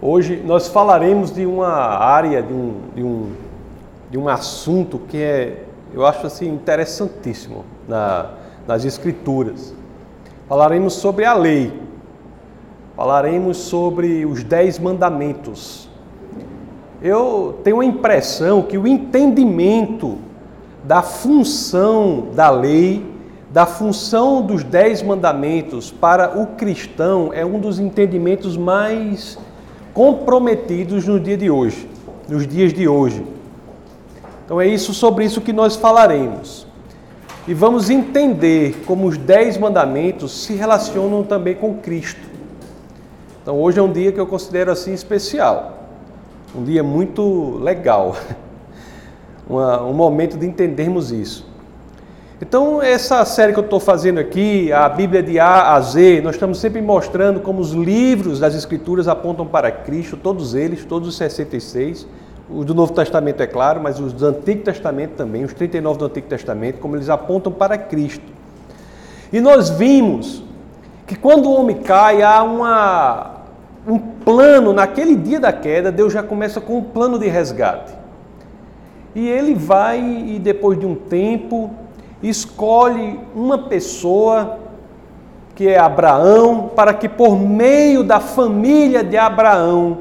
Hoje nós falaremos de uma área, de um, de um, de um assunto que é, eu acho assim, interessantíssimo na, nas Escrituras. Falaremos sobre a lei, falaremos sobre os Dez Mandamentos. Eu tenho a impressão que o entendimento da função da lei, da função dos Dez Mandamentos para o cristão é um dos entendimentos mais comprometidos no dia de hoje, nos dias de hoje. Então é isso sobre isso que nós falaremos. E vamos entender como os dez mandamentos se relacionam também com Cristo. Então hoje é um dia que eu considero assim especial, um dia muito legal, um momento de entendermos isso. Então, essa série que eu estou fazendo aqui, a Bíblia de A a Z, nós estamos sempre mostrando como os livros das Escrituras apontam para Cristo, todos eles, todos os 66. Os do Novo Testamento, é claro, mas os do Antigo Testamento também, os 39 do Antigo Testamento, como eles apontam para Cristo. E nós vimos que quando o homem cai, há uma, um plano, naquele dia da queda, Deus já começa com um plano de resgate. E ele vai, e depois de um tempo, escolhe uma pessoa que é Abraão, para que por meio da família de Abraão,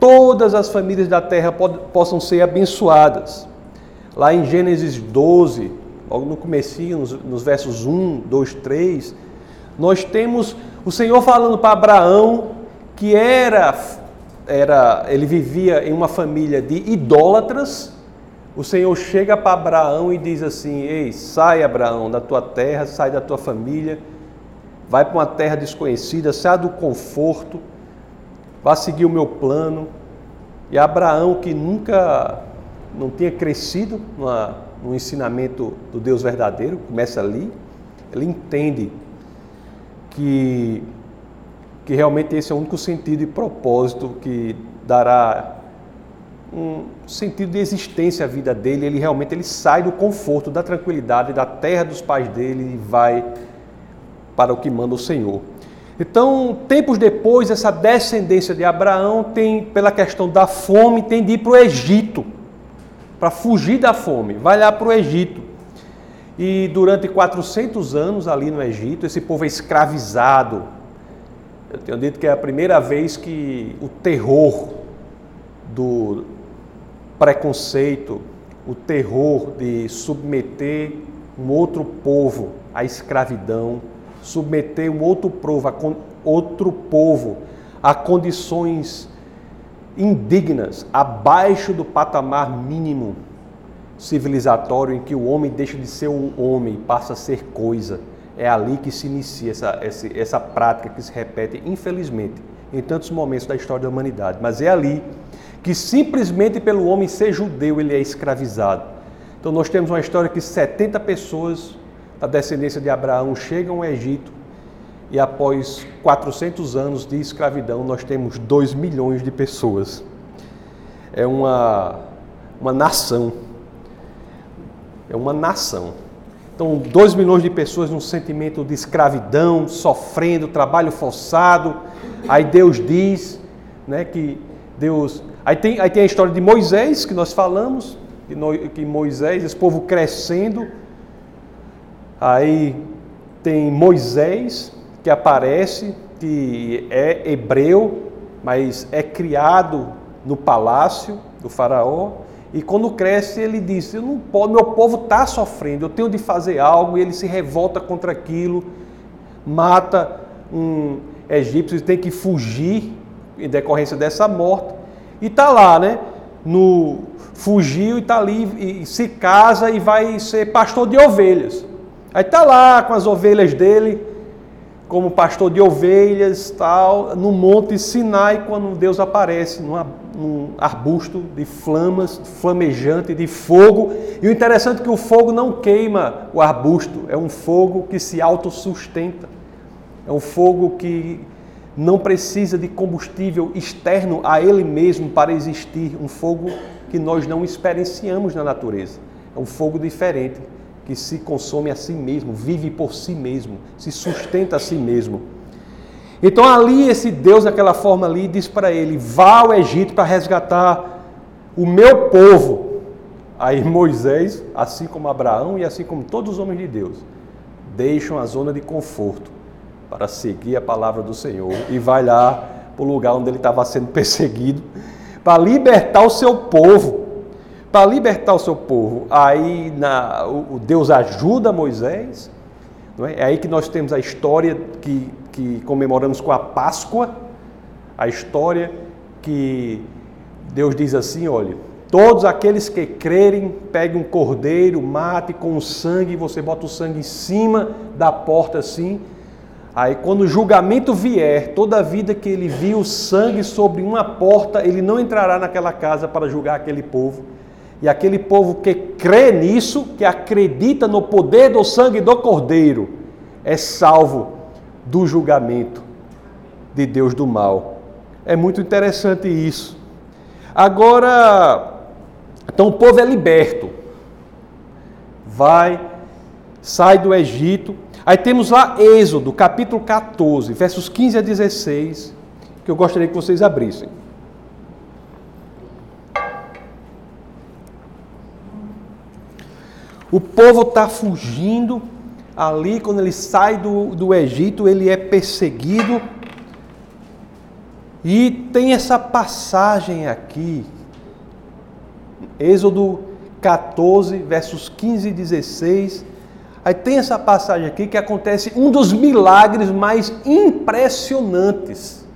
todas as famílias da terra possam ser abençoadas. Lá em Gênesis 12, logo no comecinho, nos, nos versos 1, 2, 3, nós temos o Senhor falando para Abraão que era, era ele vivia em uma família de idólatras, o Senhor chega para Abraão e diz assim: Ei, sai, Abraão, da tua terra, sai da tua família, vai para uma terra desconhecida, sai do conforto, vá seguir o meu plano. E Abraão, que nunca não tinha crescido numa, no ensinamento do Deus verdadeiro, começa ali, ele entende que, que realmente esse é o único sentido e propósito que dará um sentido de existência à vida dele, ele realmente ele sai do conforto, da tranquilidade, da terra dos pais dele e vai para o que manda o Senhor. Então, tempos depois, essa descendência de Abraão tem, pela questão da fome, tem de ir para o Egito, para fugir da fome, vai lá para o Egito. E durante 400 anos ali no Egito, esse povo é escravizado. Eu tenho dito que é a primeira vez que o terror do, preconceito, o terror de submeter um outro povo à escravidão, submeter um outro povo a, outro povo a condições indignas, abaixo do patamar mínimo civilizatório em que o homem deixa de ser um homem passa a ser coisa. É ali que se inicia essa, essa, essa prática que se repete, infelizmente, em tantos momentos da história da humanidade. Mas é ali que simplesmente pelo homem ser judeu ele é escravizado. Então nós temos uma história que 70 pessoas da descendência de Abraão chegam ao Egito e após 400 anos de escravidão nós temos 2 milhões de pessoas. É uma, uma nação. É uma nação. Então, 2 milhões de pessoas num sentimento de escravidão, sofrendo, trabalho forçado. Aí Deus diz né, que Deus Aí tem, aí tem a história de Moisés, que nós falamos, que Moisés, esse povo crescendo. Aí tem Moisés, que aparece, que é hebreu, mas é criado no palácio do faraó. E quando cresce, ele diz: eu não posso, meu povo está sofrendo, eu tenho de fazer algo. E ele se revolta contra aquilo, mata um egípcio e tem que fugir em decorrência dessa morte. E está lá, né? No fugiu e está ali e se casa e vai ser pastor de ovelhas. Aí está lá com as ovelhas dele, como pastor de ovelhas, tal, no monte Sinai, quando Deus aparece numa, num arbusto de flamas, flamejante, de fogo. E o interessante é que o fogo não queima o arbusto, é um fogo que se autossustenta. É um fogo que não precisa de combustível externo a ele mesmo para existir um fogo que nós não experienciamos na natureza. É um fogo diferente que se consome a si mesmo, vive por si mesmo, se sustenta a si mesmo. Então ali esse Deus daquela forma ali diz para ele: "Vá ao Egito para resgatar o meu povo". Aí Moisés, assim como Abraão e assim como todos os homens de Deus, deixam a zona de conforto para seguir a palavra do Senhor e vai lá para o lugar onde ele estava sendo perseguido para libertar o seu povo. Para libertar o seu povo. Aí na, o, Deus ajuda Moisés. É? é aí que nós temos a história que, que comemoramos com a Páscoa. A história que Deus diz assim: olha, todos aqueles que crerem, peguem um cordeiro, mate com o sangue, você bota o sangue em cima da porta assim Aí, quando o julgamento vier, toda vida que ele viu sangue sobre uma porta, ele não entrará naquela casa para julgar aquele povo. E aquele povo que crê nisso, que acredita no poder do sangue do Cordeiro, é salvo do julgamento de Deus do mal. É muito interessante isso. Agora, então o povo é liberto. Vai, sai do Egito Aí temos lá Êxodo, capítulo 14, versos 15 a 16, que eu gostaria que vocês abrissem. O povo está fugindo ali, quando ele sai do, do Egito, ele é perseguido. E tem essa passagem aqui, Êxodo 14, versos 15 e 16 Aí tem essa passagem aqui que acontece um dos milagres mais impressionantes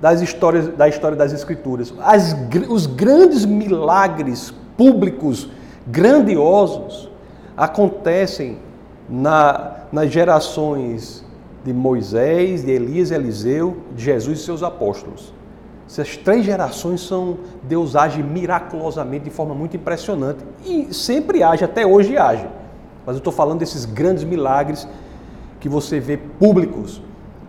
das histórias, da história das Escrituras. As, os grandes milagres públicos, grandiosos, acontecem na, nas gerações de Moisés, de Elias Eliseu, de Jesus e seus apóstolos. Essas três gerações são, Deus age miraculosamente de forma muito impressionante. E sempre age, até hoje age. Mas eu estou falando desses grandes milagres que você vê públicos,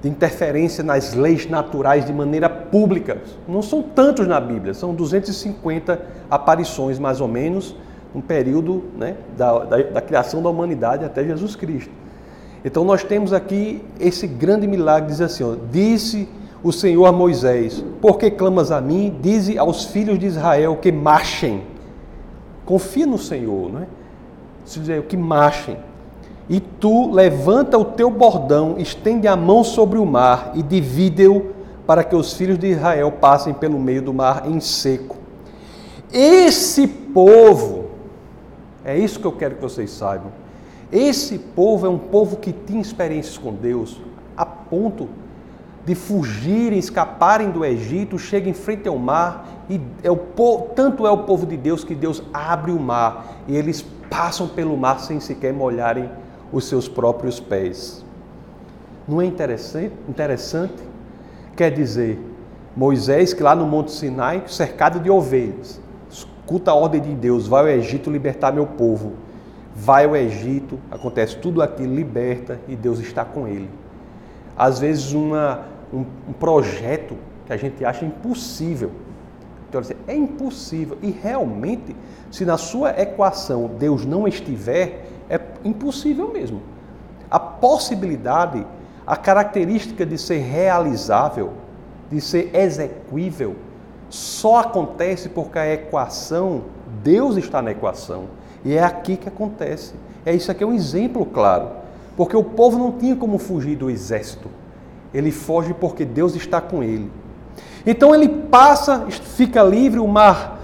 de interferência nas leis naturais de maneira pública. Não são tantos na Bíblia, são 250 aparições mais ou menos, um período né, da, da, da criação da humanidade até Jesus Cristo. Então nós temos aqui esse grande milagre, diz assim, ó, disse o Senhor a Moisés, por que clamas a mim? Dize aos filhos de Israel que marchem. Confia no Senhor, não é? Se dizer, que marchem. E tu levanta o teu bordão, estende a mão sobre o mar e divide-o para que os filhos de Israel passem pelo meio do mar em seco. Esse povo, é isso que eu quero que vocês saibam. Esse povo é um povo que tinha experiências com Deus a ponto de fugirem, escaparem do Egito, chegam em frente ao mar e é o povo, tanto é o povo de Deus que Deus abre o mar e eles passam pelo mar sem sequer molharem os seus próprios pés. Não é interessante? interessante? Quer dizer, Moisés, que lá no Monte Sinai, cercado de ovelhas, escuta a ordem de Deus: vai ao Egito libertar meu povo. Vai ao Egito, acontece tudo aquilo, liberta e Deus está com ele. Às vezes, uma, um, um projeto que a gente acha impossível. Então, é impossível. E realmente se na sua equação Deus não estiver, é impossível mesmo. A possibilidade, a característica de ser realizável, de ser execuível, só acontece porque a equação, Deus está na equação. E é aqui que acontece. É isso aqui é um exemplo claro. Porque o povo não tinha como fugir do exército. Ele foge porque Deus está com ele. Então ele passa, fica livre, o mar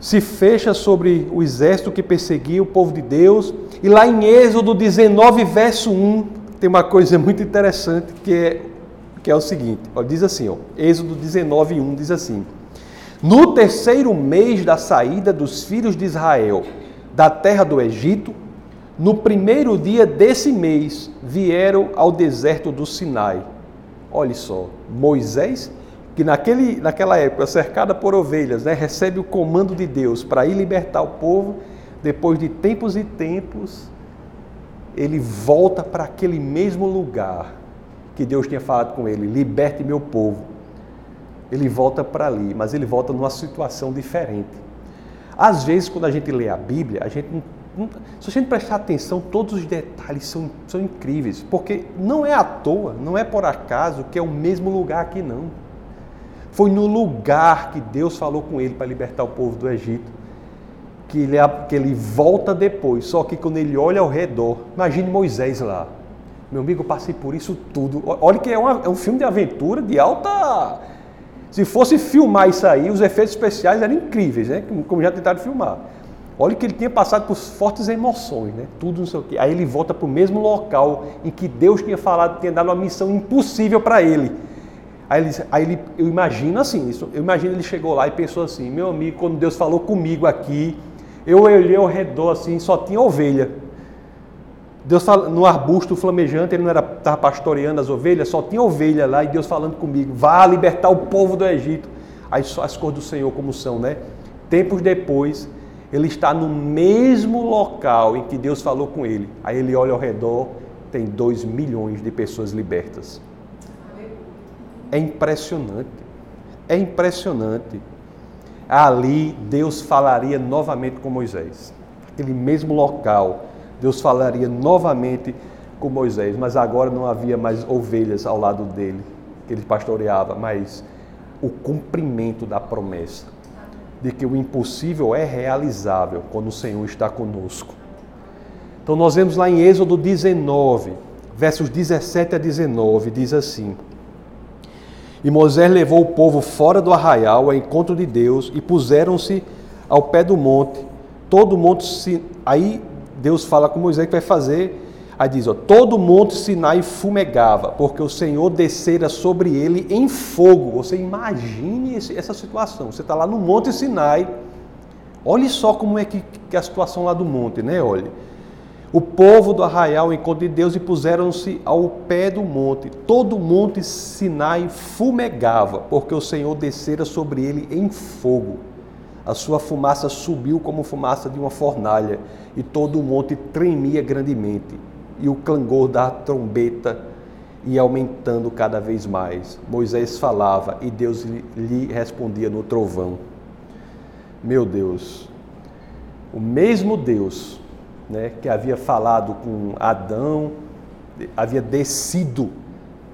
se fecha sobre o exército que perseguia o povo de Deus. E lá em Êxodo 19, verso 1, tem uma coisa muito interessante que é, que é o seguinte: ó, diz assim, ó, Êxodo 19, 1 diz assim: No terceiro mês da saída dos filhos de Israel da terra do Egito, no primeiro dia desse mês vieram ao deserto do Sinai. Olhe só, Moisés que naquele, naquela época, cercada por ovelhas, né, recebe o comando de Deus para ir libertar o povo, depois de tempos e tempos, ele volta para aquele mesmo lugar que Deus tinha falado com ele: liberte meu povo. Ele volta para ali, mas ele volta numa situação diferente. Às vezes, quando a gente lê a Bíblia, a gente se a gente prestar atenção, todos os detalhes são, são incríveis, porque não é à toa, não é por acaso que é o mesmo lugar aqui, não. Foi no lugar que Deus falou com ele para libertar o povo do Egito, que ele, que ele volta depois. Só que quando ele olha ao redor, imagine Moisés lá. Meu amigo, eu passei por isso tudo. Olha que é, uma, é um filme de aventura de alta. Se fosse filmar isso aí, os efeitos especiais eram incríveis, né? Como já tentaram filmar. Olha que ele tinha passado por fortes emoções, né? Tudo não sei o quê. Aí ele volta para o mesmo local em que Deus tinha falado, tinha dado uma missão impossível para ele. Aí ele, aí ele, eu imagino assim, isso, eu imagino ele chegou lá e pensou assim, meu amigo, quando Deus falou comigo aqui, eu olhei ao redor assim, só tinha ovelha. Deus no arbusto flamejante, ele não estava pastoreando as ovelhas, só tinha ovelha lá e Deus falando comigo, vá libertar o povo do Egito. Aí as cores do Senhor como são, né? Tempos depois, ele está no mesmo local em que Deus falou com ele. Aí ele olha ao redor, tem dois milhões de pessoas libertas. É impressionante. É impressionante. Ali Deus falaria novamente com Moisés. Aquele mesmo local, Deus falaria novamente com Moisés, mas agora não havia mais ovelhas ao lado dele, que ele pastoreava, mas o cumprimento da promessa de que o impossível é realizável quando o Senhor está conosco. Então nós vemos lá em Êxodo 19, versos 17 a 19, diz assim: E Moisés levou o povo fora do arraial ao encontro de Deus e puseram-se ao pé do monte. Todo o monte, aí Deus fala com Moisés que vai fazer Aí diz, ó, todo o monte Sinai fumegava, porque o Senhor descera sobre ele em fogo. Você imagine essa situação. Você está lá no monte Sinai. Olhe só como é que, que é a situação lá do monte, né? Olhe. O povo do arraial encontrou Deus e puseram-se ao pé do monte. Todo o monte Sinai fumegava, porque o Senhor descera sobre ele em fogo. A sua fumaça subiu como fumaça de uma fornalha, e todo o monte tremia grandemente e o clangor da trombeta ia aumentando cada vez mais. Moisés falava e Deus lhe respondia no trovão. Meu Deus, o mesmo Deus né, que havia falado com Adão, havia descido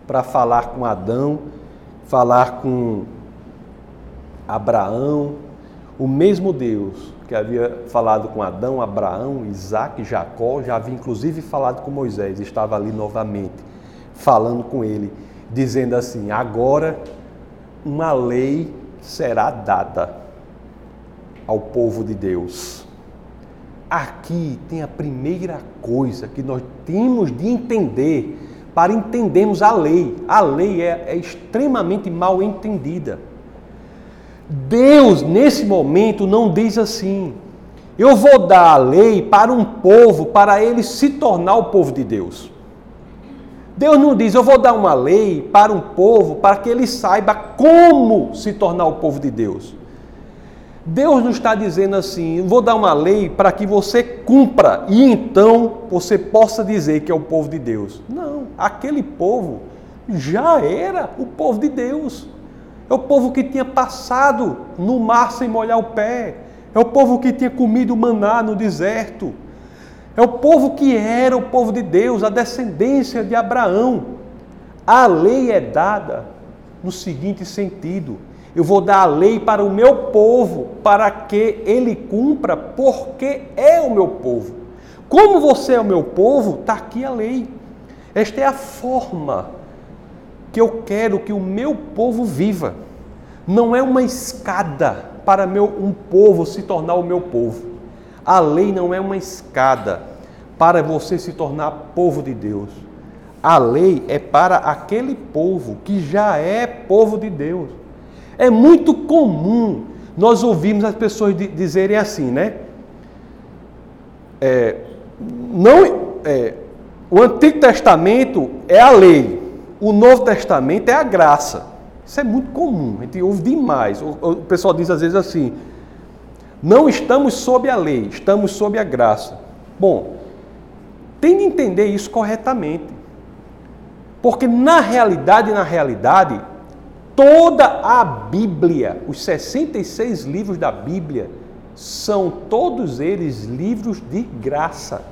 para falar com Adão, falar com Abraão, o mesmo Deus que havia falado com Adão, Abraão, Isaac, Jacó, já havia inclusive falado com Moisés, estava ali novamente, falando com ele, dizendo assim: agora uma lei será dada ao povo de Deus. Aqui tem a primeira coisa que nós temos de entender para entendermos a lei. A lei é, é extremamente mal entendida. Deus, nesse momento, não diz assim: eu vou dar a lei para um povo, para ele se tornar o povo de Deus. Deus não diz, eu vou dar uma lei para um povo para que ele saiba como se tornar o povo de Deus. Deus não está dizendo assim, vou dar uma lei para que você cumpra e então você possa dizer que é o povo de Deus. Não, aquele povo já era o povo de Deus. É o povo que tinha passado no mar sem molhar o pé. É o povo que tinha comido maná no deserto. É o povo que era o povo de Deus, a descendência de Abraão. A lei é dada no seguinte sentido: eu vou dar a lei para o meu povo, para que ele cumpra, porque é o meu povo. Como você é o meu povo, está aqui a lei. Esta é a forma que eu quero que o meu povo viva. Não é uma escada para meu, um povo se tornar o meu povo. A lei não é uma escada para você se tornar povo de Deus. A lei é para aquele povo que já é povo de Deus. É muito comum nós ouvirmos as pessoas dizerem assim, né? É, não, é, o Antigo Testamento é a lei, o Novo Testamento é a graça. Isso é muito comum, a gente ouve demais. O, o pessoal diz às vezes assim: não estamos sob a lei, estamos sob a graça. Bom, tem de entender isso corretamente. Porque na realidade, na realidade, toda a Bíblia, os 66 livros da Bíblia, são todos eles livros de graça.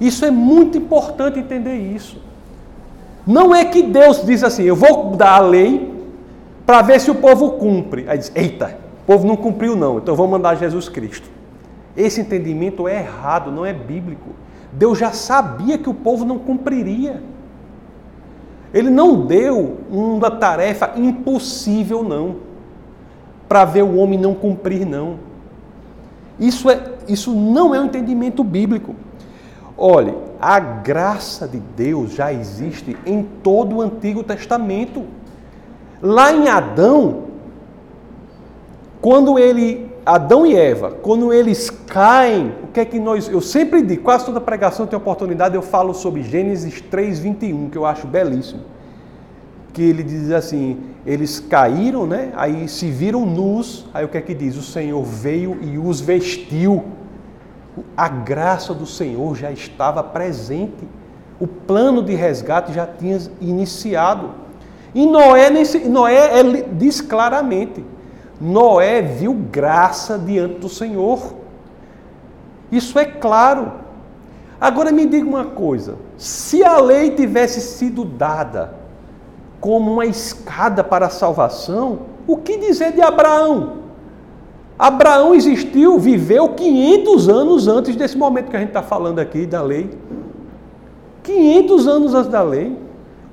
Isso é muito importante entender isso. Não é que Deus diz assim, eu vou dar a lei para ver se o povo cumpre. Aí diz, eita, o povo não cumpriu não, então vou mandar Jesus Cristo. Esse entendimento é errado, não é bíblico. Deus já sabia que o povo não cumpriria. Ele não deu uma tarefa impossível, não, para ver o homem não cumprir, não. Isso, é, isso não é um entendimento bíblico. Olhe, a graça de Deus já existe em todo o Antigo Testamento. Lá em Adão, quando ele, Adão e Eva, quando eles caem, o que é que nós, eu sempre digo, quase toda pregação tem oportunidade, eu falo sobre Gênesis 3:21, que eu acho belíssimo. Que ele diz assim, eles caíram, né? Aí se viram nus, aí o que é que diz? O Senhor veio e os vestiu a graça do Senhor já estava presente. O plano de resgate já tinha iniciado. E Noé, Noé diz claramente: Noé viu graça diante do Senhor. Isso é claro. Agora me diga uma coisa: se a lei tivesse sido dada como uma escada para a salvação, o que dizer de Abraão? Abraão existiu, viveu 500 anos antes desse momento que a gente está falando aqui da lei. 500 anos antes da lei.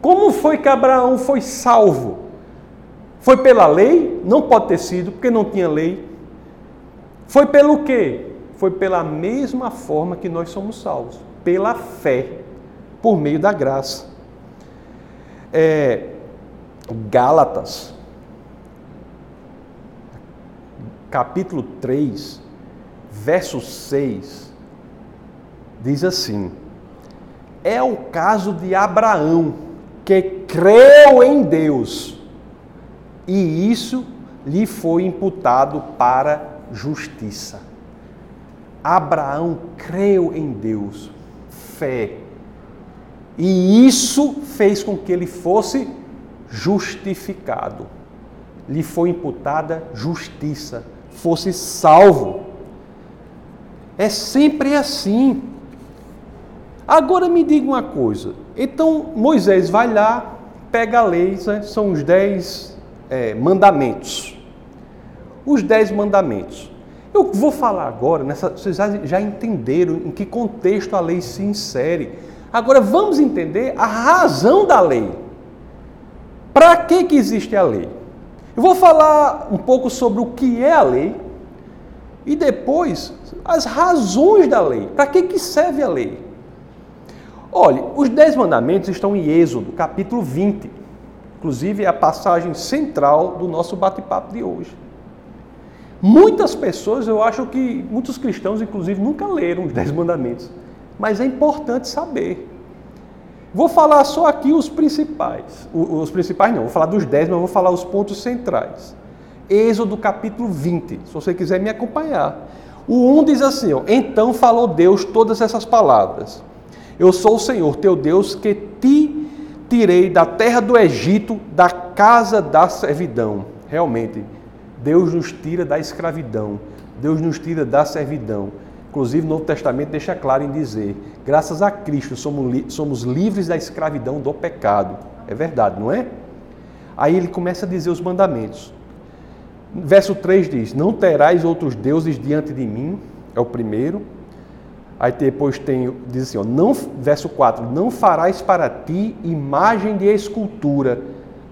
Como foi que Abraão foi salvo? Foi pela lei? Não pode ter sido, porque não tinha lei. Foi pelo quê? Foi pela mesma forma que nós somos salvos, pela fé, por meio da graça. É, Gálatas capítulo 3, verso 6, diz assim: É o caso de Abraão, que creu em Deus, e isso lhe foi imputado para justiça. Abraão creu em Deus, fé, e isso fez com que ele fosse justificado. Lhe foi imputada justiça fosse salvo. É sempre assim. Agora me diga uma coisa. Então Moisés vai lá, pega a lei, né? são os dez é, mandamentos. Os dez mandamentos. Eu vou falar agora, nessa, vocês já, entenderam em que contexto a lei se insere. Agora vamos entender a razão da lei. Para que, que existe a lei? Eu vou falar um pouco sobre o que é a lei e depois as razões da lei. Para que, que serve a lei? Olhe, os Dez Mandamentos estão em Êxodo, capítulo 20. Inclusive, é a passagem central do nosso bate-papo de hoje. Muitas pessoas, eu acho que muitos cristãos, inclusive, nunca leram os Dez Mandamentos. Mas é importante saber. Vou falar só aqui os principais. Os principais não, vou falar dos 10, mas vou falar os pontos centrais. Êxodo capítulo 20, se você quiser me acompanhar. O 1 diz assim: ó, Então falou Deus todas essas palavras. Eu sou o Senhor, teu Deus, que te tirei da terra do Egito, da casa da servidão. Realmente, Deus nos tira da escravidão, Deus nos tira da servidão. Inclusive, o Novo Testamento deixa claro em dizer: graças a Cristo somos, somos livres da escravidão do pecado. É verdade, não é? Aí ele começa a dizer os mandamentos. Verso 3 diz: Não terás outros deuses diante de mim, é o primeiro. Aí depois tem, diz assim, ó, não, verso 4: Não farás para ti imagem de escultura,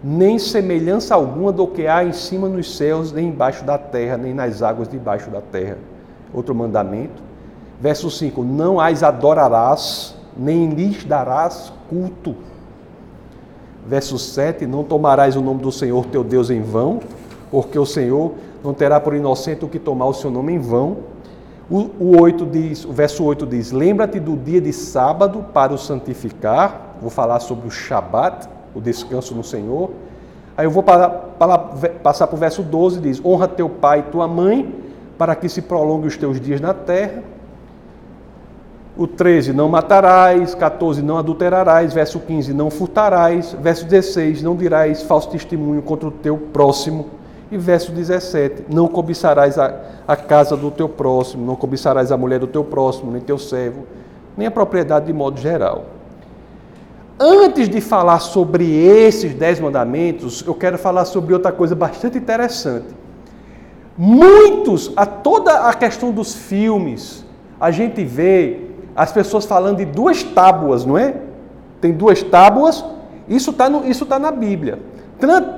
nem semelhança alguma do que há em cima nos céus, nem embaixo da terra, nem nas águas debaixo da terra. Outro mandamento. Verso 5: Não as adorarás, nem lhes darás culto. Verso 7: Não tomarás o nome do Senhor teu Deus em vão, porque o Senhor não terá por inocente o que tomar o seu nome em vão. O, o, 8 diz, o verso 8 diz: Lembra-te do dia de sábado para o santificar. Vou falar sobre o Shabat, o descanso no Senhor. Aí eu vou para, para, passar para o verso 12: diz: Honra teu pai e tua mãe, para que se prolongue os teus dias na terra. O 13, não matarás. 14, não adulterarás. Verso 15, não furtarás. Verso 16, não dirás falso testemunho contra o teu próximo. E verso 17: Não cobiçarás a, a casa do teu próximo, não cobiçarás a mulher do teu próximo, nem teu servo, nem a propriedade de modo geral. Antes de falar sobre esses dez mandamentos, eu quero falar sobre outra coisa bastante interessante. Muitos, a toda a questão dos filmes, a gente vê as pessoas falando de duas tábuas, não é? Tem duas tábuas, isso está tá na Bíblia.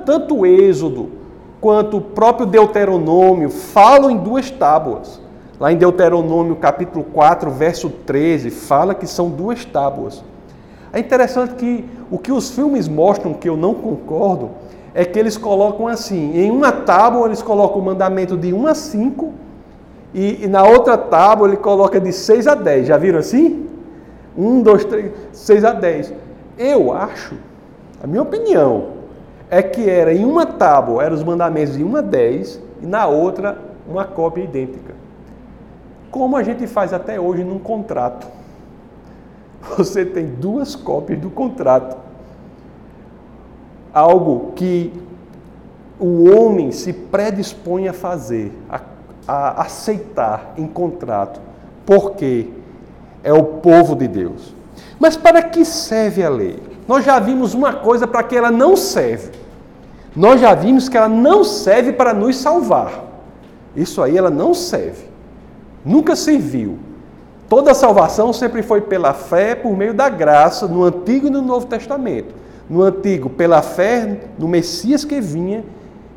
Tanto o Êxodo quanto o próprio Deuteronômio falam em duas tábuas. Lá em Deuteronômio capítulo 4, verso 13, fala que são duas tábuas. É interessante que o que os filmes mostram, que eu não concordo, é que eles colocam assim: em uma tábua eles colocam o mandamento de 1 a 5, e, e na outra tábua ele coloca de 6 a 10. Já viram assim? 1, 2, 3, 6 a 10. Eu acho, a minha opinião, é que era em uma tábua eram os mandamentos de 1 a 10 e na outra uma cópia idêntica. Como a gente faz até hoje num contrato. Você tem duas cópias do contrato. Algo que o homem se predispõe a fazer, a, a aceitar em contrato, porque é o povo de Deus. Mas para que serve a lei? Nós já vimos uma coisa para que ela não serve. Nós já vimos que ela não serve para nos salvar. Isso aí ela não serve. Nunca serviu. Toda salvação sempre foi pela fé, por meio da graça, no Antigo e no Novo Testamento. No Antigo, pela fé no Messias que vinha,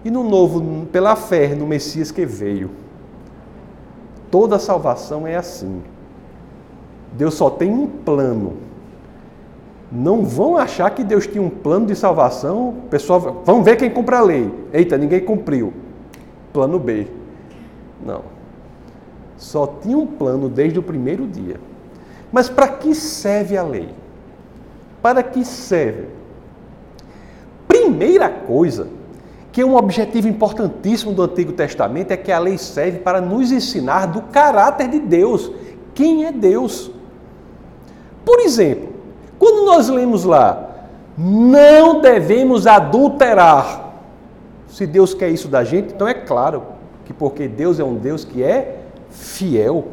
e no Novo, pela fé no Messias que veio. Toda salvação é assim. Deus só tem um plano. Não vão achar que Deus tinha um plano de salvação. Pessoal, vamos ver quem cumpre a lei. Eita, ninguém cumpriu. Plano B. Não só tinha um plano desde o primeiro dia. Mas para que serve a lei? Para que serve? Primeira coisa, que é um objetivo importantíssimo do Antigo Testamento, é que a lei serve para nos ensinar do caráter de Deus. Quem é Deus? Por exemplo, quando nós lemos lá, não devemos adulterar. Se Deus quer isso da gente, então é claro que porque Deus é um Deus que é fiel.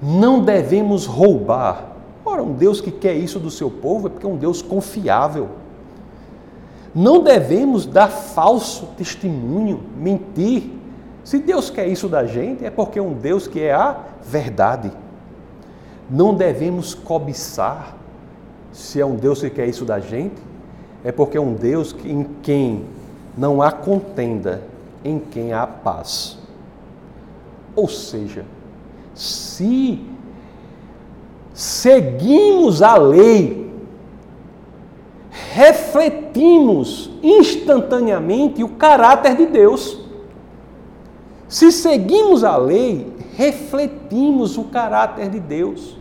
Não devemos roubar. Ora, um Deus que quer isso do seu povo é porque é um Deus confiável. Não devemos dar falso testemunho, mentir. Se Deus quer isso da gente, é porque é um Deus que é a verdade. Não devemos cobiçar. Se é um Deus que quer isso da gente, é porque é um Deus em quem não há contenda, em quem há paz. Ou seja, se seguimos a lei, refletimos instantaneamente o caráter de Deus. Se seguimos a lei, refletimos o caráter de Deus.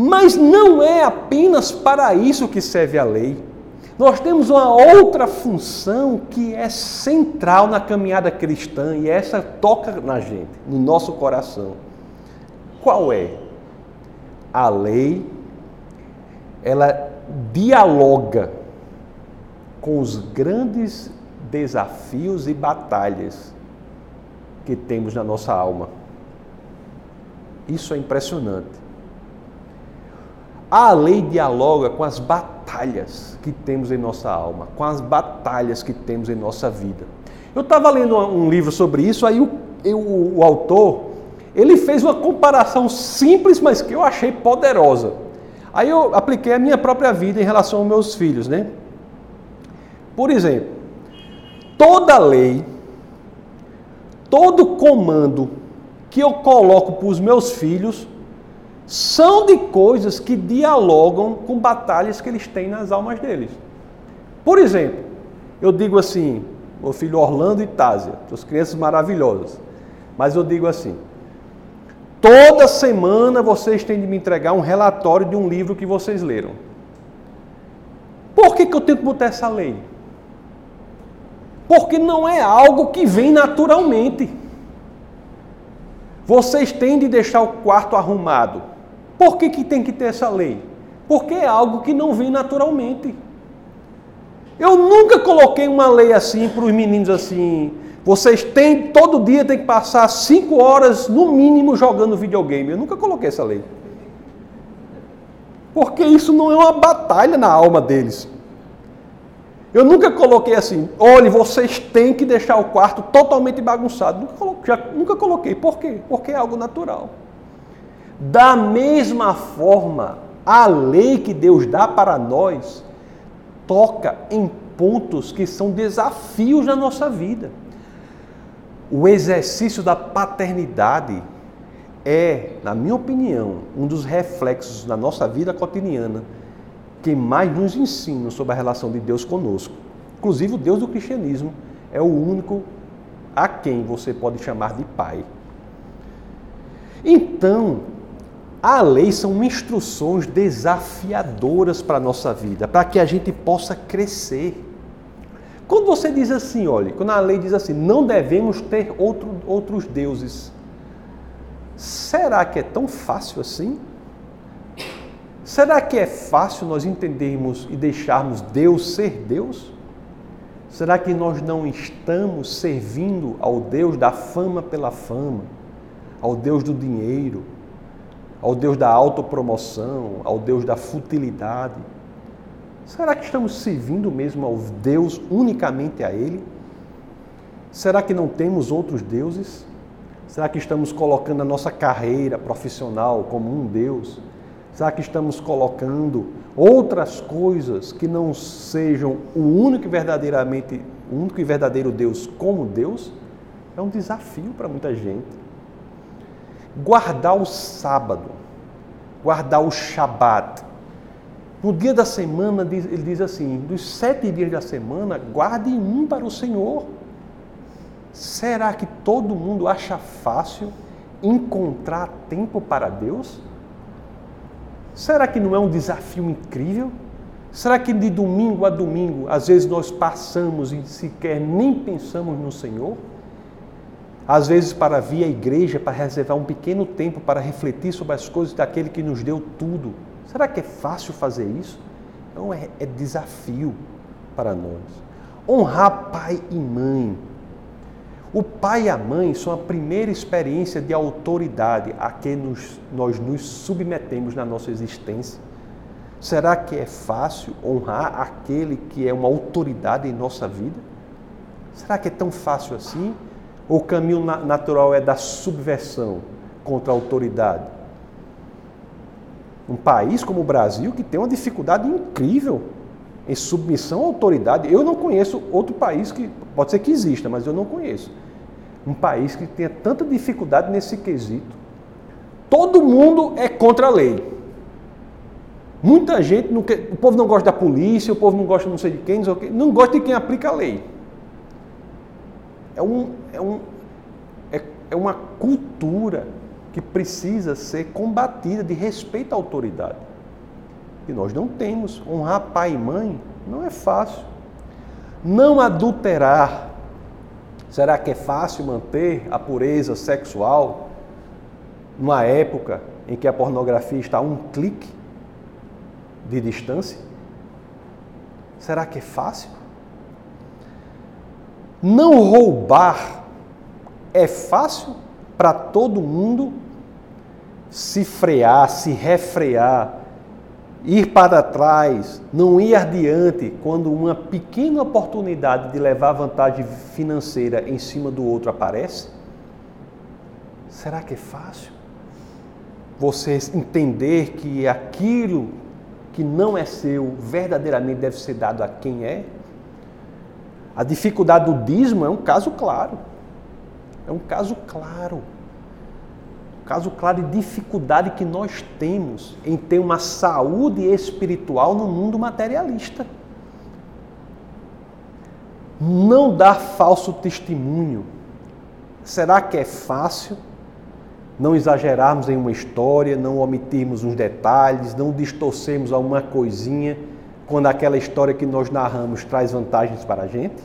Mas não é apenas para isso que serve a lei. Nós temos uma outra função que é central na caminhada cristã e essa toca na gente, no nosso coração. Qual é? A lei, ela dialoga com os grandes desafios e batalhas que temos na nossa alma. Isso é impressionante. A lei dialoga com as batalhas que temos em nossa alma, com as batalhas que temos em nossa vida. Eu estava lendo um livro sobre isso, aí o, eu, o autor ele fez uma comparação simples, mas que eu achei poderosa. Aí eu apliquei a minha própria vida em relação aos meus filhos, né? Por exemplo, toda lei, todo comando que eu coloco para os meus filhos são de coisas que dialogam com batalhas que eles têm nas almas deles. Por exemplo, eu digo assim, meu filho Orlando e Tásia, duas crianças maravilhosas, mas eu digo assim, toda semana vocês têm de me entregar um relatório de um livro que vocês leram. Por que, que eu tenho que botar essa lei? Porque não é algo que vem naturalmente. Vocês têm de deixar o quarto arrumado. Por que, que tem que ter essa lei? Porque é algo que não vem naturalmente. Eu nunca coloquei uma lei assim para os meninos assim. Vocês têm, todo dia tem que passar cinco horas no mínimo jogando videogame. Eu nunca coloquei essa lei. Porque isso não é uma batalha na alma deles. Eu nunca coloquei assim, olhe, vocês têm que deixar o quarto totalmente bagunçado. Nunca coloquei, já, nunca coloquei. Por quê? Porque é algo natural. Da mesma forma, a lei que Deus dá para nós toca em pontos que são desafios na nossa vida. O exercício da paternidade é, na minha opinião, um dos reflexos na nossa vida cotidiana que mais nos ensina sobre a relação de Deus conosco. Inclusive, o Deus do cristianismo é o único a quem você pode chamar de Pai. Então, a lei são instruções desafiadoras para a nossa vida, para que a gente possa crescer. Quando você diz assim, olha, quando a lei diz assim, não devemos ter outro, outros deuses, será que é tão fácil assim? Será que é fácil nós entendermos e deixarmos Deus ser Deus? Será que nós não estamos servindo ao Deus da fama pela fama, ao Deus do dinheiro, ao Deus da autopromoção, ao Deus da futilidade? Será que estamos servindo mesmo ao Deus unicamente a Ele? Será que não temos outros deuses? Será que estamos colocando a nossa carreira profissional como um Deus? Será que estamos colocando outras coisas que não sejam o único e verdadeiramente, o único e verdadeiro Deus como Deus? É um desafio para muita gente guardar o sábado, guardar o Shabat. No dia da semana, ele diz assim: dos sete dias da semana, guarde um para o Senhor. Será que todo mundo acha fácil encontrar tempo para Deus? Será que não é um desafio incrível? Será que de domingo a domingo, às vezes nós passamos e sequer nem pensamos no Senhor? Às vezes para vir à igreja, para reservar um pequeno tempo para refletir sobre as coisas daquele que nos deu tudo. Será que é fácil fazer isso? Não é, é desafio para nós. Honrar pai e mãe. O pai e a mãe são a primeira experiência de autoridade a que nos, nós nos submetemos na nossa existência. Será que é fácil honrar aquele que é uma autoridade em nossa vida? Será que é tão fácil assim? O caminho natural é da subversão contra a autoridade. Um país como o Brasil, que tem uma dificuldade incrível em submissão à autoridade. Eu não conheço outro país que, pode ser que exista, mas eu não conheço. Um país que tenha tanta dificuldade nesse quesito. Todo mundo é contra a lei. Muita gente, não quer, o povo não gosta da polícia, o povo não gosta não sei de quem, não, sei não gosta de quem aplica a lei é, um, é, um, é, é uma cultura que precisa ser combatida de respeito à autoridade. E nós não temos. Honrar pai e mãe não é fácil. Não adulterar. Será que é fácil manter a pureza sexual numa época em que a pornografia está a um clique de distância? Será que é fácil? Não roubar é fácil para todo mundo se frear, se refrear, ir para trás, não ir adiante quando uma pequena oportunidade de levar vantagem financeira em cima do outro aparece? Será que é fácil? Você entender que aquilo que não é seu verdadeiramente deve ser dado a quem é? A dificuldade do dízimo é um caso claro. É um caso claro. Um caso claro de dificuldade que nós temos em ter uma saúde espiritual no mundo materialista. Não dar falso testemunho. Será que é fácil? não exagerarmos em uma história, não omitirmos uns detalhes, não distorcermos alguma coisinha quando aquela história que nós narramos traz vantagens para a gente?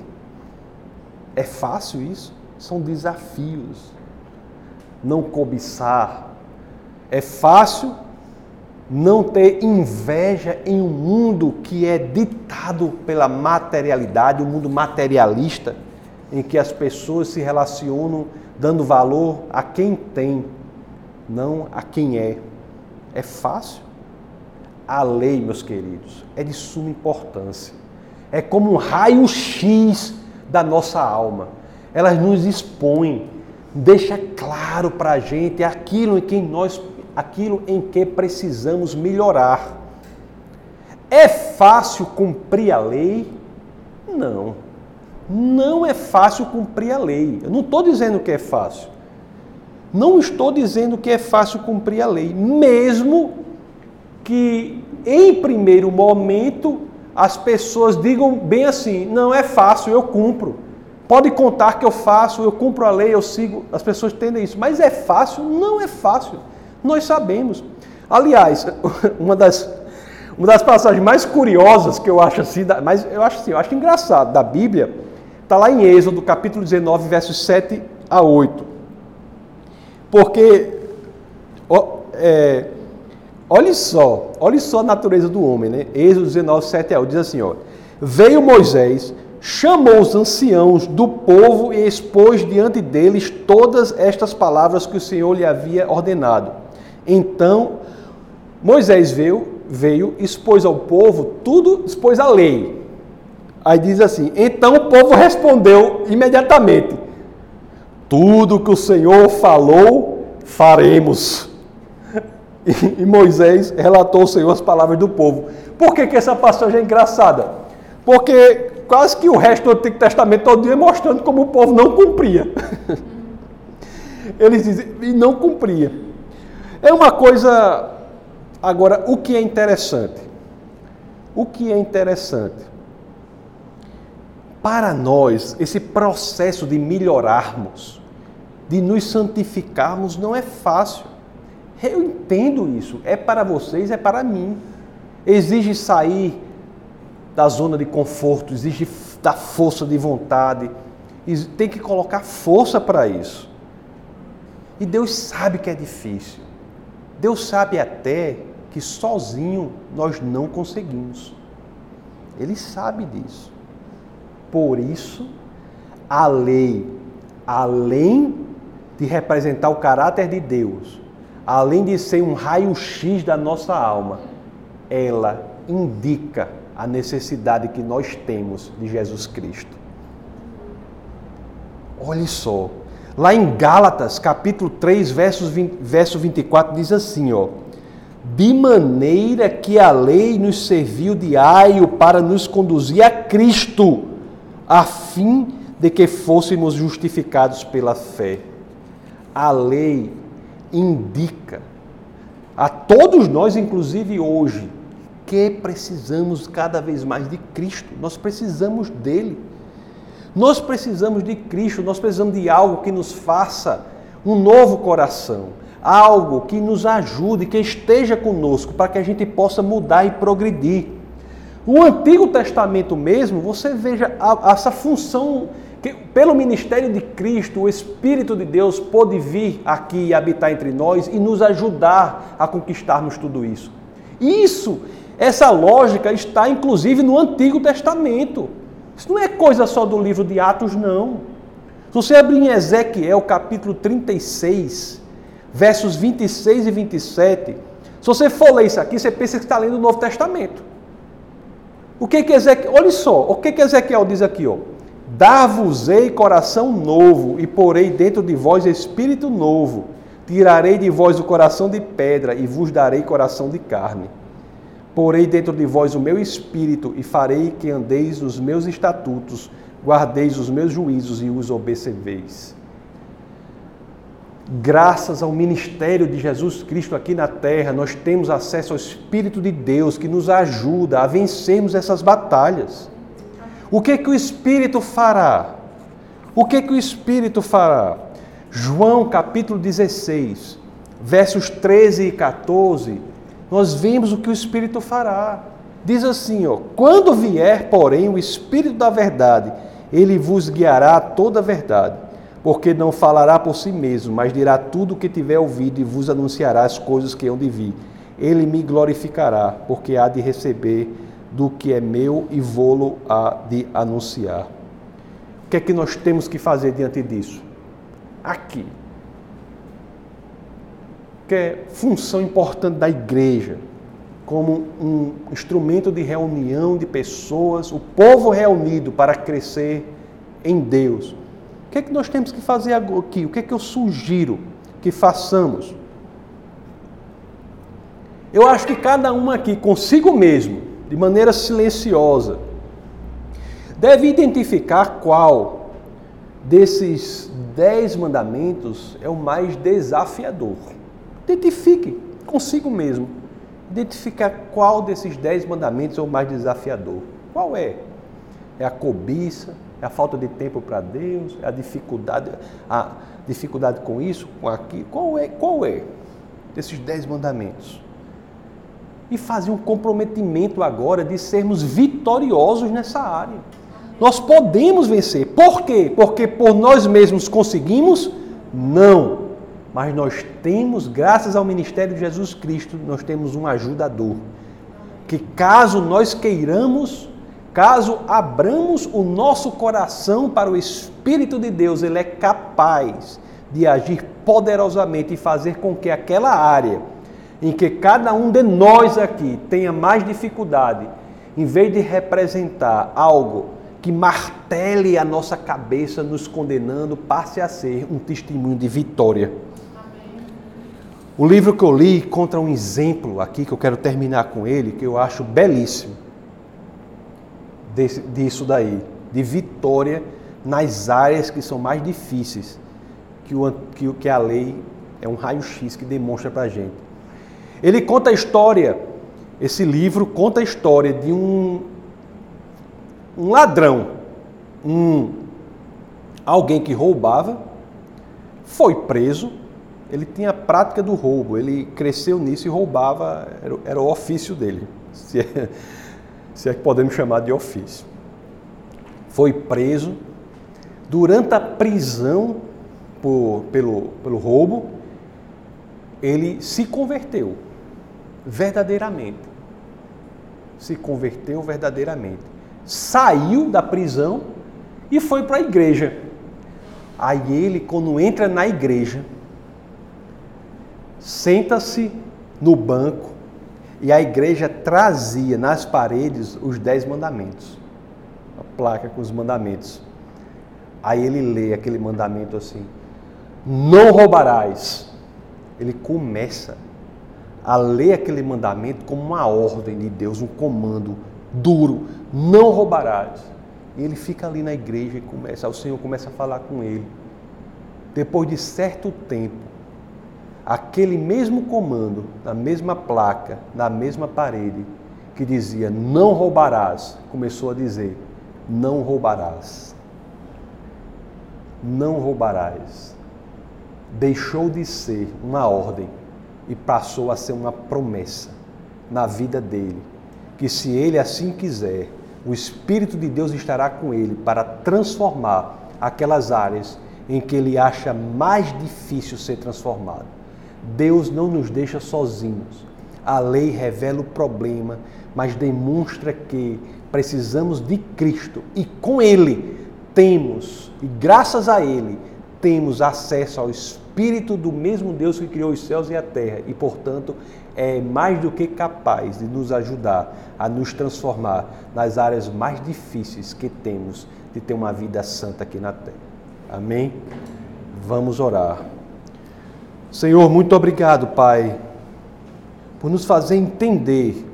É fácil isso? São desafios. Não cobiçar. É fácil não ter inveja em um mundo que é ditado pela materialidade, um mundo materialista, em que as pessoas se relacionam dando valor a quem tem, não a quem é. É fácil? A lei, meus queridos, é de suma importância. É como um raio-x da nossa alma. Ela nos expõe, deixa claro para a gente aquilo em que nós aquilo em que precisamos melhorar. É fácil cumprir a lei? Não. Não é fácil cumprir a lei. Eu não estou dizendo que é fácil. Não estou dizendo que é fácil cumprir a lei, mesmo que em primeiro momento as pessoas digam bem assim: não é fácil, eu cumpro. Pode contar que eu faço, eu cumpro a lei, eu sigo. As pessoas entendem isso. Mas é fácil? Não é fácil. Nós sabemos. Aliás, uma das, uma das passagens mais curiosas que eu acho assim, mas eu acho assim, eu acho engraçado da Bíblia, está lá em Êxodo, capítulo 19, versos 7 a 8. Porque, é, olhe só, olhe só a natureza do homem, né? Êxodo 19, 7 a 8, diz assim, ó, Veio Moisés, chamou os anciãos do povo e expôs diante deles todas estas palavras que o Senhor lhe havia ordenado. Então Moisés veio, veio, expôs ao povo tudo, expôs a lei. Aí diz assim: então o povo respondeu imediatamente: tudo que o Senhor falou, faremos. E Moisés relatou ao Senhor as palavras do povo. Por que, que essa passagem é engraçada? Porque quase que o resto do Antigo Testamento todo dia mostrando como o povo não cumpria. Eles dizem, e não cumpria. É uma coisa. Agora, o que é interessante? O que é interessante? Para nós, esse processo de melhorarmos, de nos santificarmos, não é fácil. Eu entendo isso. É para vocês, é para mim. Exige sair da zona de conforto, exige da força de vontade. Tem que colocar força para isso. E Deus sabe que é difícil. Deus sabe até que sozinho nós não conseguimos. Ele sabe disso. Por isso, a lei, além de representar o caráter de Deus, além de ser um raio-x da nossa alma, ela indica a necessidade que nós temos de Jesus Cristo. Olhe só, Lá em Gálatas, capítulo 3, versos 20, verso 24, diz assim, ó: De maneira que a lei nos serviu de aio para nos conduzir a Cristo, a fim de que fôssemos justificados pela fé. A lei indica a todos nós, inclusive hoje, que precisamos cada vez mais de Cristo. Nós precisamos dele. Nós precisamos de Cristo, nós precisamos de algo que nos faça um novo coração, algo que nos ajude, que esteja conosco, para que a gente possa mudar e progredir. O Antigo Testamento mesmo, você veja essa função que, pelo ministério de Cristo, o Espírito de Deus pôde vir aqui e habitar entre nós e nos ajudar a conquistarmos tudo isso. Isso, essa lógica está inclusive no Antigo Testamento. Isso não é coisa só do livro de Atos, não. Se você abrir em Ezequiel capítulo 36, versos 26 e 27, se você for ler isso aqui, você pensa que está lendo o Novo Testamento. O que que Ezequiel, olha só, o que que Ezequiel diz aqui, ó? Dar-vos-ei coração novo e porei dentro de vós espírito novo. Tirarei de vós o coração de pedra e vos darei coração de carne. Porei dentro de vós o meu espírito e farei que andeis nos meus estatutos, guardeis os meus juízos e os observeis. Graças ao ministério de Jesus Cristo aqui na terra, nós temos acesso ao Espírito de Deus que nos ajuda a vencermos essas batalhas. O que que o Espírito fará? O que que o Espírito fará? João capítulo 16, versos 13 e 14 nós vemos o que o Espírito fará. Diz assim, ó: "Quando vier, porém, o Espírito da verdade, ele vos guiará a toda a verdade, porque não falará por si mesmo, mas dirá tudo o que tiver ouvido e vos anunciará as coisas que hão de vir. ele me glorificará, porque há de receber do que é meu e vou-lo há de anunciar. O que é que nós temos que fazer diante disso? Aqui. Que é função importante da igreja, como um instrumento de reunião de pessoas, o povo reunido para crescer em Deus. O que é que nós temos que fazer aqui? O que é que eu sugiro que façamos? Eu acho que cada um aqui, consigo mesmo, de maneira silenciosa, deve identificar qual desses dez mandamentos é o mais desafiador. Identifique consigo mesmo. Identificar qual desses dez mandamentos é o mais desafiador. Qual é? É a cobiça? É a falta de tempo para Deus? É a dificuldade, a dificuldade com isso, com aquilo? Qual é? Qual é desses dez mandamentos? E fazer um comprometimento agora de sermos vitoriosos nessa área. Nós podemos vencer. Por quê? Porque por nós mesmos conseguimos? Não. Mas nós temos, graças ao ministério de Jesus Cristo, nós temos um ajudador. Que caso nós queiramos, caso abramos o nosso coração para o Espírito de Deus, ele é capaz de agir poderosamente e fazer com que aquela área em que cada um de nós aqui tenha mais dificuldade, em vez de representar algo que martele a nossa cabeça nos condenando, passe a ser um testemunho de vitória. O livro que eu li conta um exemplo aqui, que eu quero terminar com ele, que eu acho belíssimo, desse, disso daí, de vitória nas áreas que são mais difíceis, que, o, que, que a lei é um raio-x que demonstra para a gente. Ele conta a história, esse livro conta a história de um, um ladrão, um alguém que roubava, foi preso, ele tinha a prática do roubo, ele cresceu nisso e roubava, era, era o ofício dele, se é, se é que podemos chamar de ofício. Foi preso, durante a prisão por, pelo, pelo roubo, ele se converteu verdadeiramente. Se converteu verdadeiramente. Saiu da prisão e foi para a igreja. Aí ele, quando entra na igreja, senta-se no banco e a igreja trazia nas paredes os dez mandamentos. A placa com os mandamentos. Aí ele lê aquele mandamento assim: Não roubarás. Ele começa a ler aquele mandamento como uma ordem de Deus, um comando duro, não roubarás. E ele fica ali na igreja e começa, o Senhor começa a falar com ele. Depois de certo tempo, aquele mesmo comando, na mesma placa, na mesma parede, que dizia não roubarás, começou a dizer não roubarás. Não roubarás. Deixou de ser uma ordem e passou a ser uma promessa na vida dele, que se ele assim quiser, o Espírito de Deus estará com ele para transformar aquelas áreas em que ele acha mais difícil ser transformado. Deus não nos deixa sozinhos. A lei revela o problema, mas demonstra que precisamos de Cristo e com Ele temos, e graças a Ele, temos acesso ao Espírito do mesmo Deus que criou os céus e a terra e, portanto, é mais do que capaz de nos ajudar a nos transformar nas áreas mais difíceis que temos de ter uma vida santa aqui na terra. Amém? Vamos orar. Senhor, muito obrigado, Pai, por nos fazer entender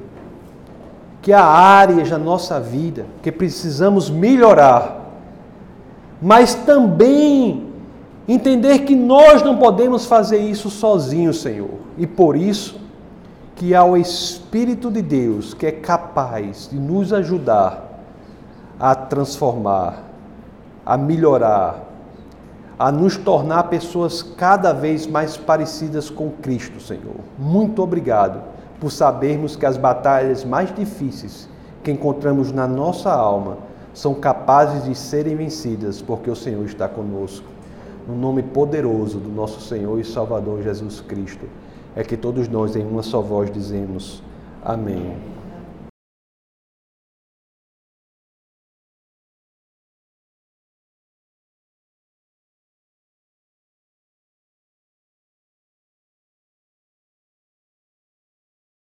que há áreas da nossa vida que precisamos melhorar, mas também Entender que nós não podemos fazer isso sozinhos, Senhor. E por isso que há o Espírito de Deus que é capaz de nos ajudar a transformar, a melhorar, a nos tornar pessoas cada vez mais parecidas com Cristo, Senhor. Muito obrigado por sabermos que as batalhas mais difíceis que encontramos na nossa alma são capazes de serem vencidas porque o Senhor está conosco no nome poderoso do nosso Senhor e Salvador Jesus Cristo. é que todos nós, em uma só voz, dizemos: Amém.